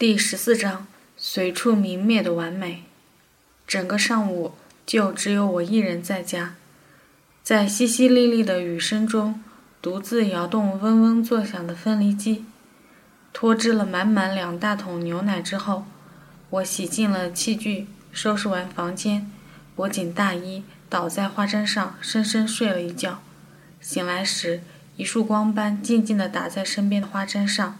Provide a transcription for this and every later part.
第十四章，随处明灭的完美。整个上午就只有我一人在家，在淅淅沥沥的雨声中，独自摇动嗡嗡作响的分离机。拖支了满满两大桶牛奶之后，我洗净了器具，收拾完房间，裹紧大衣，倒在花毡上，深深睡了一觉。醒来时，一束光斑静静地打在身边的花毡上，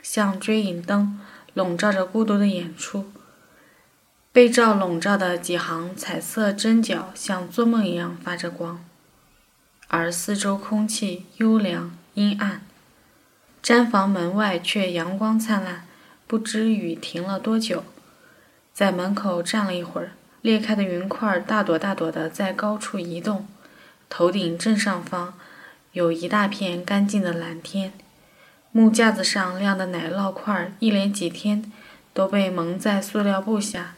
像追影灯。笼罩着孤独的演出，被罩笼罩的几行彩色针脚像做梦一样发着光，而四周空气幽凉阴暗，毡房门外却阳光灿烂。不知雨停了多久，在门口站了一会儿，裂开的云块大朵大朵的在高处移动，头顶正上方有一大片干净的蓝天。木架子上晾的奶酪块，一连几天都被蒙在塑料布下。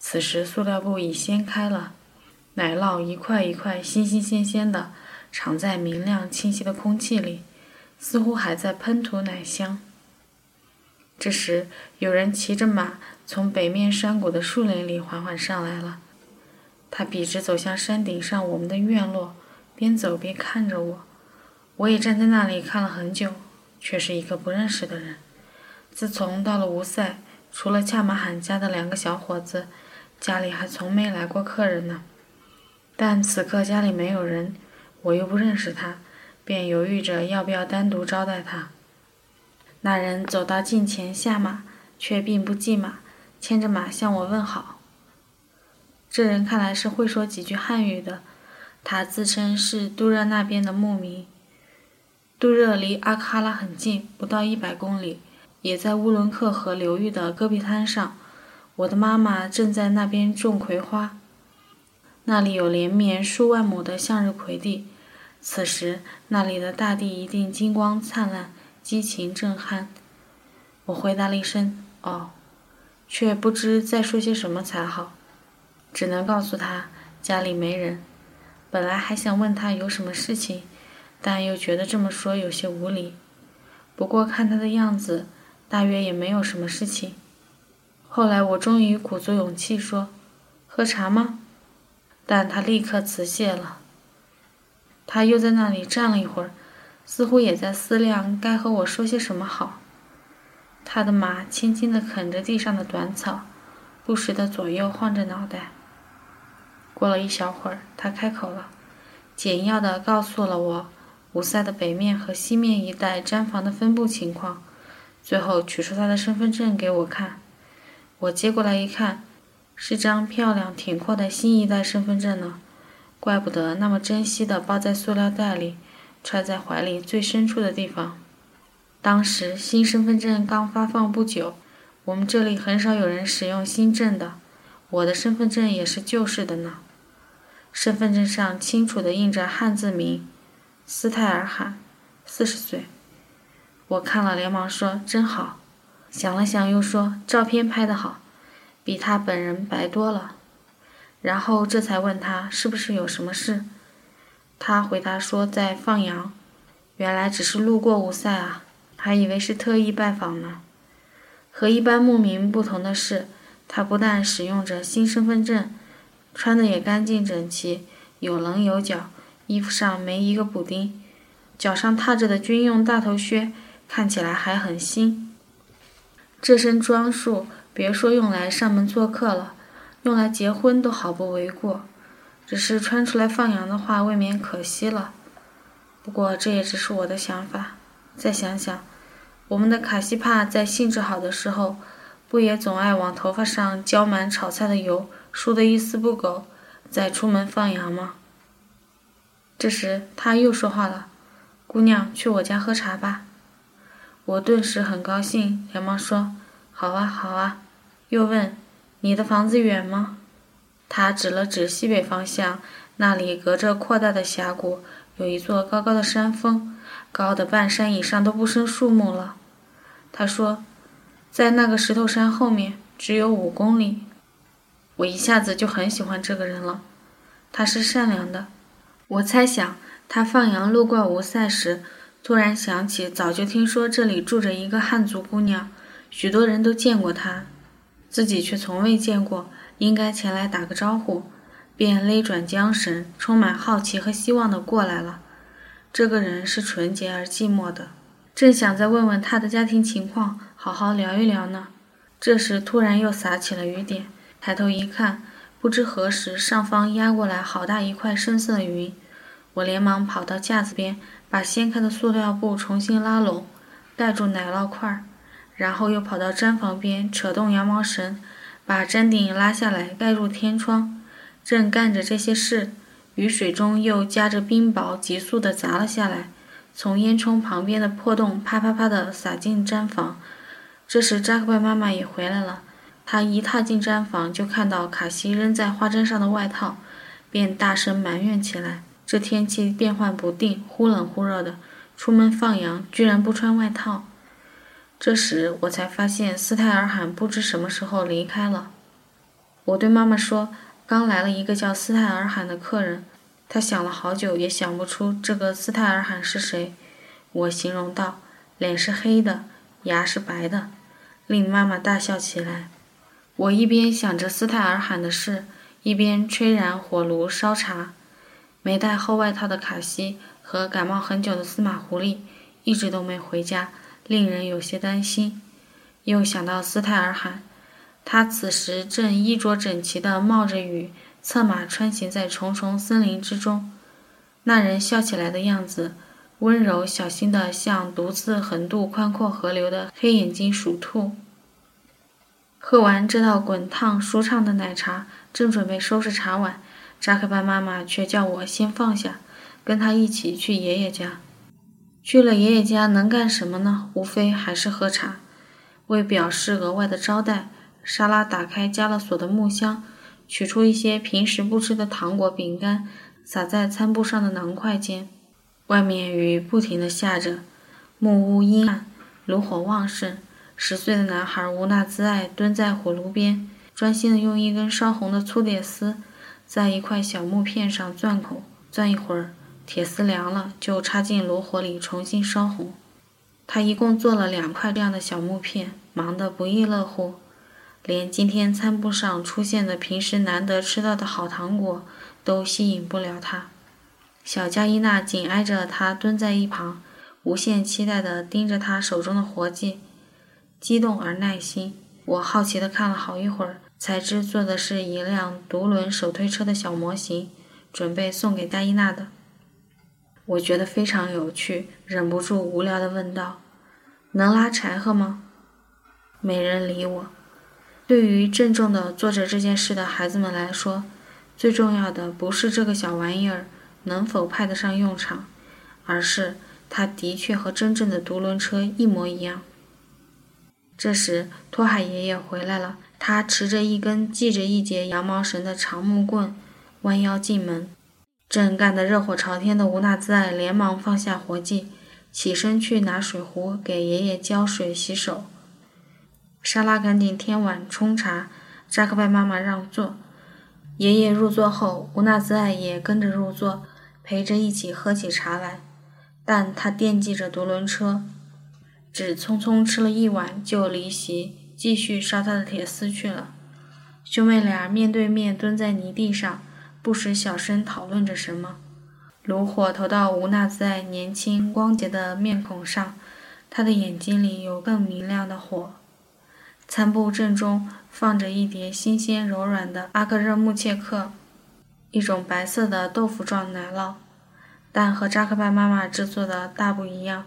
此时，塑料布已掀开了，奶酪一块一块新新鲜鲜的，藏在明亮清晰的空气里，似乎还在喷吐奶香。这时，有人骑着马从北面山谷的树林里缓缓上来了。他笔直走向山顶上我们的院落，边走边看着我。我也站在那里看了很久。却是一个不认识的人。自从到了吴塞，除了恰马罕家的两个小伙子，家里还从没来过客人呢。但此刻家里没有人，我又不认识他，便犹豫着要不要单独招待他。那人走到近前下马，却并不系马，牵着马向我问好。这人看来是会说几句汉语的，他自称是杜热那边的牧民。杜热离阿克哈拉很近，不到一百公里，也在乌伦克河流域的戈壁滩上。我的妈妈正在那边种葵花，那里有连绵数万亩的向日葵地。此时那里的大地一定金光灿烂，激情震撼。我回答了一声“哦”，却不知再说些什么才好，只能告诉他家里没人。本来还想问他有什么事情。但又觉得这么说有些无理，不过看他的样子，大约也没有什么事情。后来我终于鼓足勇气说：“喝茶吗？”但他立刻辞谢了。他又在那里站了一会儿，似乎也在思量该和我说些什么好。他的马轻轻地啃着地上的短草，不时地左右晃着脑袋。过了一小会儿，他开口了，简要地告诉了我。吴塞的北面和西面一带毡房的分布情况，最后取出他的身份证给我看。我接过来一看，是张漂亮挺阔的新一代身份证呢，怪不得那么珍惜的包在塑料袋里，揣在怀里最深处的地方。当时新身份证刚发放不久，我们这里很少有人使用新证的，我的身份证也是旧式的呢。身份证上清楚地印着汉字名。斯泰尔罕，四十岁。我看了，连忙说：“真好。”想了想，又说：“照片拍得好，比他本人白多了。”然后这才问他是不是有什么事。他回答说在放羊。原来只是路过乌塞啊，还以为是特意拜访呢。和一般牧民不同的是，他不但使用着新身份证，穿的也干净整齐，有棱有角。衣服上没一个补丁，脚上踏着的军用大头靴看起来还很新。这身装束，别说用来上门做客了，用来结婚都毫不为过。只是穿出来放羊的话，未免可惜了。不过这也只是我的想法。再想想，我们的卡西帕在兴致好的时候，不也总爱往头发上浇满炒菜的油，梳得一丝不苟，再出门放羊吗？这时他又说话了：“姑娘，去我家喝茶吧。”我顿时很高兴，连忙说：“好啊，好啊。”又问：“你的房子远吗？”他指了指西北方向，那里隔着扩大的峡谷，有一座高高的山峰，高的半山以上都不生树木了。他说：“在那个石头山后面，只有五公里。”我一下子就很喜欢这个人了，他是善良的。我猜想，他放羊路过吴塞时，突然想起早就听说这里住着一个汉族姑娘，许多人都见过他，自己却从未见过，应该前来打个招呼，便勒转缰绳，充满好奇和希望的过来了。这个人是纯洁而寂寞的，正想再问问他的家庭情况，好好聊一聊呢。这时突然又洒起了雨点，抬头一看，不知何时上方压过来好大一块深色的云。我连忙跑到架子边，把掀开的塑料布重新拉拢，盖住奶酪块儿，然后又跑到毡房边，扯动羊毛绳，把毡顶拉下来盖住天窗。正干着这些事，雨水中又夹着冰雹，急速地砸了下来，从烟囱旁边的破洞啪啪啪地洒进毡房。这时，扎克拜妈妈也回来了。他一踏进毡房，就看到卡西扔在花毡上的外套，便大声埋怨起来：“这天气变幻不定，忽冷忽热的，出门放羊居然不穿外套。”这时，我才发现斯泰尔罕不知什么时候离开了。我对妈妈说：“刚来了一个叫斯泰尔罕的客人。”他想了好久，也想不出这个斯泰尔罕是谁。我形容道：“脸是黑的，牙是白的。”令妈妈大笑起来。我一边想着斯泰尔罕的事，一边吹燃火炉烧茶。没带厚外套的卡西和感冒很久的司马狐狸一直都没回家，令人有些担心。又想到斯泰尔罕，他此时正衣着整齐地冒着雨，策马穿行在重重森林之中。那人笑起来的样子，温柔小心的像独自横渡宽阔河流的黑眼睛鼠兔。喝完这道滚烫舒畅的奶茶，正准备收拾茶碗，扎克班妈妈却叫我先放下，跟他一起去爷爷家。去了爷爷家能干什么呢？无非还是喝茶。为表示额外的招待，莎拉打开加了锁的木箱，取出一些平时不吃的糖果、饼干，撒在餐布上的囊块间。外面雨不停地下着，木屋阴暗，炉火旺盛。十岁的男孩无纳兹艾蹲在火炉边，专心地用一根烧红的粗铁丝在一块小木片上钻孔，钻一会儿，铁丝凉了，就插进炉火里重新烧红。他一共做了两块这样的小木片，忙得不亦乐乎，连今天餐布上出现的平时难得吃到的好糖果都吸引不了他。小加伊娜紧挨着他蹲在一旁，无限期待地盯着他手中的活计。激动而耐心，我好奇地看了好一会儿，才知做的是一辆独轮手推车的小模型，准备送给戴伊娜的。我觉得非常有趣，忍不住无聊地问道：“能拉柴禾吗？”没人理我。对于郑重地做着这件事的孩子们来说，最重要的不是这个小玩意儿能否派得上用场，而是它的确和真正的独轮车一模一样。这时，托海爷爷回来了。他持着一根系着一节羊毛绳的长木棍，弯腰进门。正干得热火朝天的吴纳兹艾连忙放下活计，起身去拿水壶给爷爷浇水洗手。莎拉赶紧添碗冲茶，扎克拜妈妈让座。爷爷入座后，吴纳兹艾也跟着入座，陪着一起喝起茶来。但他惦记着独轮车。只匆匆吃了一碗，就离席，继续烧他的铁丝去了。兄妹俩面对面蹲在泥地上，不时小声讨论着什么。炉火投到吴纳在年轻光洁的面孔上，他的眼睛里有更明亮的火。餐布正中放着一碟新鲜柔软的阿克热木切克，一种白色的豆腐状奶酪，但和扎克拜妈妈制作的大不一样。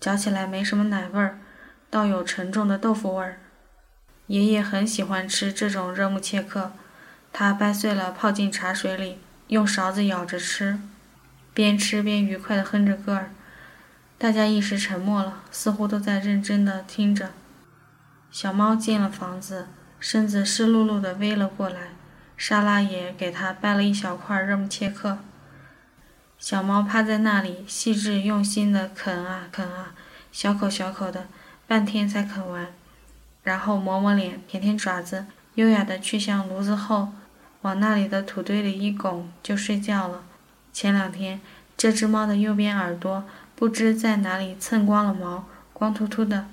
嚼起来没什么奶味儿，倒有沉重的豆腐味儿。爷爷很喜欢吃这种热木切克，他掰碎了泡进茶水里，用勺子舀着吃，边吃边愉快地哼着歌儿。大家一时沉默了，似乎都在认真地听着。小猫进了房子，身子湿漉漉地偎了过来，莎拉也给它掰了一小块热木切克。小猫趴在那里，细致用心地啃啊啃啊，小口小口的，半天才啃完，然后抹抹脸，舔舔爪子，优雅地去向炉子后，往那里的土堆里一拱，就睡觉了。前两天，这只猫的右边耳朵不知在哪里蹭光了毛，光秃秃的。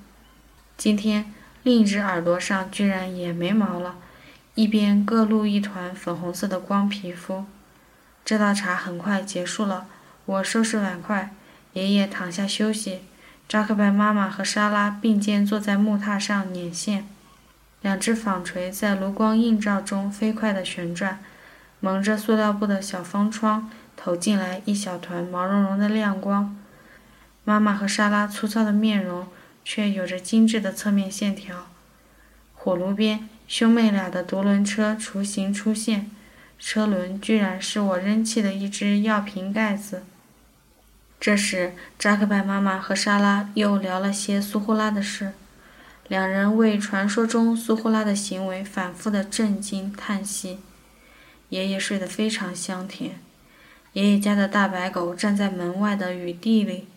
今天，另一只耳朵上居然也没毛了，一边各露一团粉红色的光皮肤。这道茶很快结束了，我收拾碗筷，爷爷躺下休息，扎克拜妈妈和莎拉并肩坐在木榻上捻线，两只纺锤在炉光映照中飞快地旋转，蒙着塑料布的小方窗投进来一小团毛茸茸的亮光。妈妈和莎拉粗糙的面容却有着精致的侧面线条。火炉边，兄妹俩的独轮车雏形出现。车轮居然是我扔弃的一只药瓶盖子。这时，扎克拜妈妈和莎拉又聊了些苏呼拉的事，两人为传说中苏呼拉的行为反复的震惊叹息。爷爷睡得非常香甜。爷爷家的大白狗站在门外的雨地里，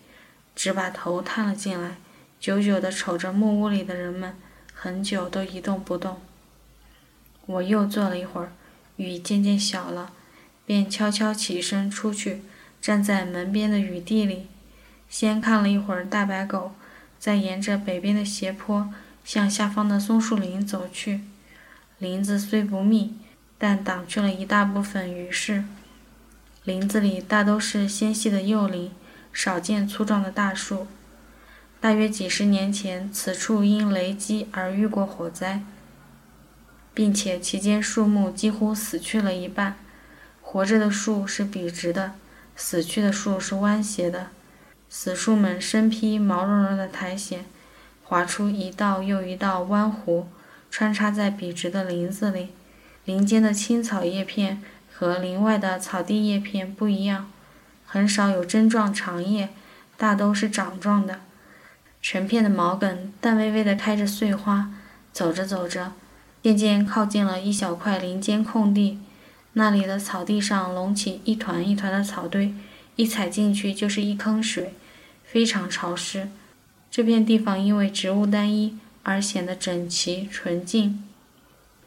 只把头探了进来，久久地瞅着木屋里的人们，很久都一动不动。我又坐了一会儿。雨渐渐小了，便悄悄起身出去，站在门边的雨地里，先看了一会儿大白狗，再沿着北边的斜坡向下方的松树林走去。林子虽不密，但挡去了一大部分雨势。林子里大都是纤细的幼林，少见粗壮的大树。大约几十年前，此处因雷击而遇过火灾。并且其间树木几乎死去了一半，活着的树是笔直的，死去的树是弯斜的。死树们身披毛茸茸的苔藓，划出一道又一道弯弧，穿插在笔直的林子里。林间的青草叶片和林外的草地叶片不一样，很少有针状长叶，大都是掌状的。成片的毛梗淡微微的开着碎花，走着走着。渐渐靠近了一小块林间空地，那里的草地上隆起一团一团的草堆，一踩进去就是一坑水，非常潮湿。这片地方因为植物单一而显得整齐纯净，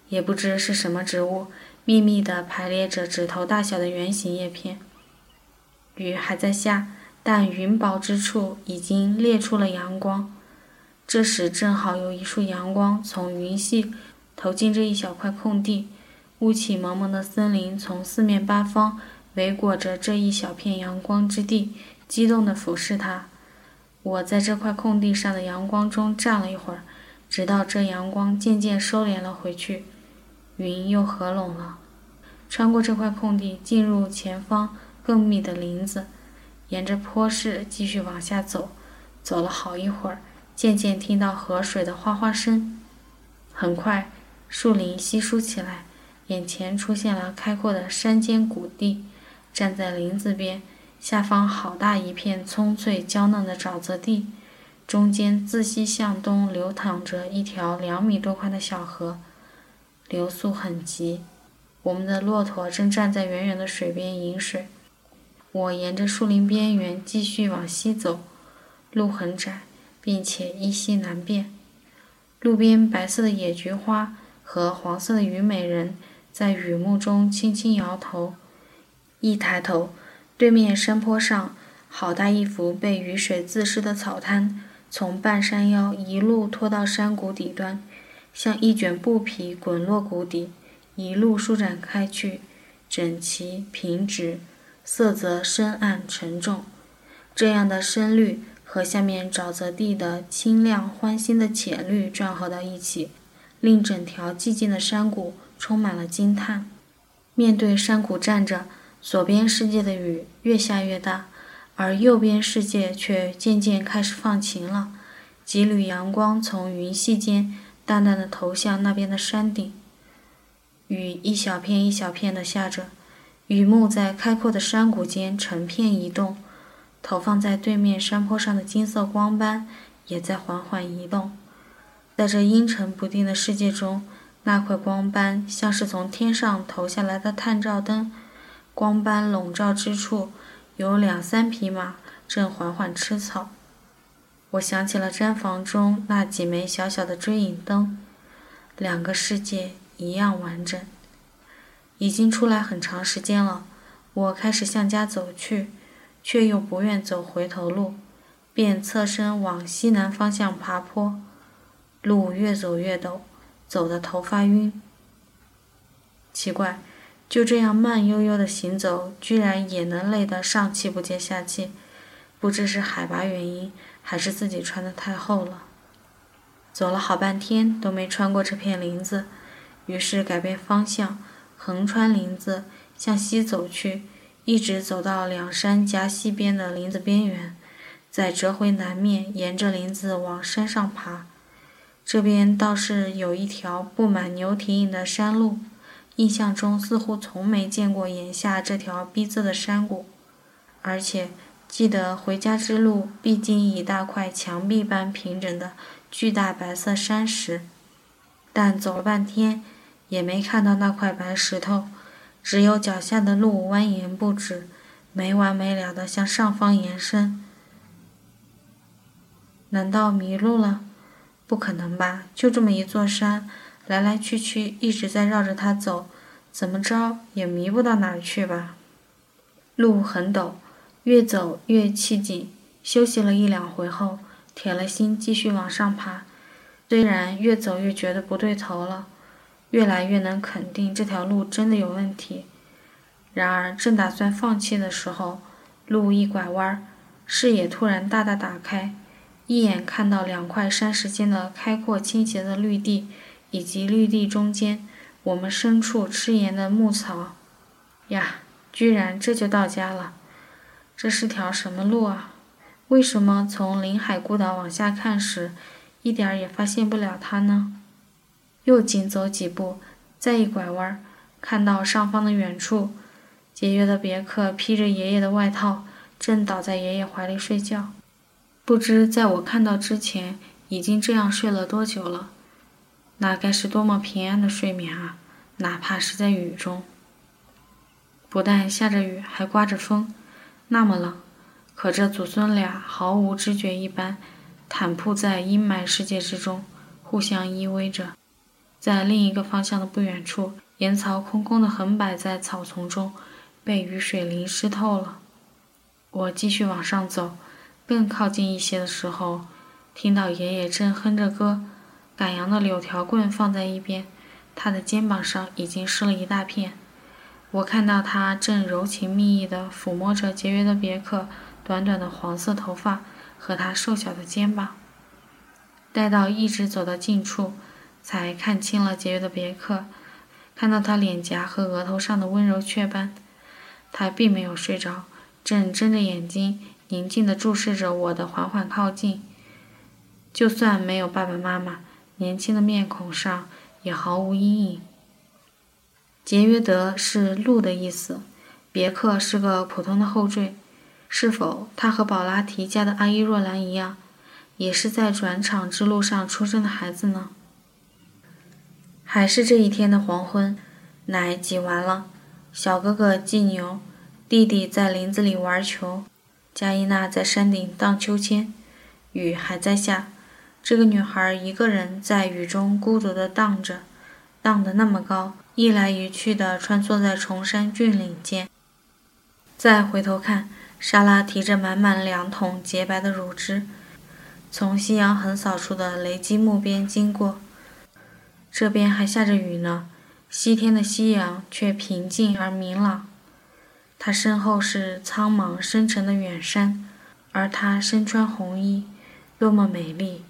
也不知是什么植物，密密地排列着指头大小的圆形叶片。雨还在下，但云薄之处已经裂出了阳光。这时正好有一束阳光从云隙。投进这一小块空地，雾气蒙蒙的森林从四面八方围裹着这一小片阳光之地，激动地俯视它。我在这块空地上的阳光中站了一会儿，直到这阳光渐渐收敛了回去，云又合拢了。穿过这块空地，进入前方更密的林子，沿着坡势继续往下走。走了好一会儿，渐渐听到河水的哗哗声。很快。树林稀疏起来，眼前出现了开阔的山间谷地。站在林子边，下方好大一片葱翠娇嫩的沼泽地，中间自西向东流淌着一条两米多宽的小河，流速很急。我们的骆驼正站在远远的水边饮水。我沿着树林边缘继续往西走，路很窄，并且依稀难辨。路边白色的野菊花。和黄色的虞美人，在雨幕中轻轻摇头。一抬头，对面山坡上，好大一幅被雨水滋湿的草滩，从半山腰一路拖到山谷底端，像一卷布匹滚落谷底，一路舒展开去，整齐平直，色泽深暗沉重。这样的深绿和下面沼泽地的清亮欢欣的浅绿撞合到一起。令整条寂静的山谷充满了惊叹。面对山谷站着，左边世界的雨越下越大，而右边世界却渐渐开始放晴了。几缕阳光从云隙间淡淡的投向那边的山顶。雨一小片一小片的下着，雨幕在开阔的山谷间成片移动，投放在对面山坡上的金色光斑也在缓缓移动。在这阴沉不定的世界中，那块光斑像是从天上投下来的探照灯。光斑笼罩之处，有两三匹马正缓缓吃草。我想起了毡房中那几枚小小的追影灯，两个世界一样完整。已经出来很长时间了，我开始向家走去，却又不愿走回头路，便侧身往西南方向爬坡。路越走越陡，走得头发晕。奇怪，就这样慢悠悠的行走，居然也能累得上气不接下气。不知是海拔原因，还是自己穿的太厚了。走了好半天都没穿过这片林子，于是改变方向，横穿林子向西走去，一直走到两山夹西边的林子边缘，再折回南面，沿着林子往山上爬。这边倒是有一条布满牛蹄印的山路，印象中似乎从没见过眼下这条逼仄的山谷，而且记得回家之路必经一大块墙壁般平整的。巨大白色山石，但走了半天也没看到那块白石头，只有脚下的路蜿蜒不止，没完没了的向上方延伸。难道迷路了？不可能吧！就这么一座山，来来去去一直在绕着它走，怎么着也迷不到哪儿去吧？路很陡，越走越气紧。休息了一两回后。铁了心继续往上爬，虽然越走越觉得不对头了，越来越能肯定这条路真的有问题。然而正打算放弃的时候，路一拐弯，视野突然大大打开，一眼看到两块山石间的开阔倾斜的绿地，以及绿地中间我们深处吃盐的牧草。呀，居然这就到家了！这是条什么路啊？为什么从临海孤岛往下看时，一点儿也发现不了它呢？又紧走几步，再一拐弯，看到上方的远处，节约的别克披着爷爷的外套，正倒在爷爷怀里睡觉。不知在我看到之前，已经这样睡了多久了？那该是多么平安的睡眠啊！哪怕是在雨中，不但下着雨，还刮着风，那么冷。可这祖孙俩毫无知觉一般，坦铺在阴霾世界之中，互相依偎着。在另一个方向的不远处，岩槽空空的横摆在草丛中，被雨水淋湿透了。我继续往上走，更靠近一些的时候，听到爷爷正哼着歌，赶羊的柳条棍放在一边，他的肩膀上已经湿了一大片。我看到他正柔情蜜意地抚摸着节约的别克。短短的黄色头发和他瘦小的肩膀，待到一直走到近处，才看清了节约的别克，看到他脸颊和额头上的温柔雀斑。他并没有睡着，正睁着眼睛宁静地注视着我的缓缓靠近。就算没有爸爸妈妈，年轻的面孔上也毫无阴影。杰约德是鹿的意思，别克是个普通的后缀。是否他和宝拉提家的阿依若兰一样，也是在转场之路上出生的孩子呢？还是这一天的黄昏，奶挤完了，小哥哥系牛，弟弟在林子里玩球，加伊娜在山顶荡秋千，雨还在下，这个女孩一个人在雨中孤独地荡着，荡得那么高，一来一去地穿梭在崇山峻岭间。再回头看。莎拉提着满满两桶洁白的乳汁，从夕阳横扫处的雷击木边经过。这边还下着雨呢，西天的夕阳却平静而明朗。他身后是苍茫深沉的远山，而她身穿红衣，多么美丽！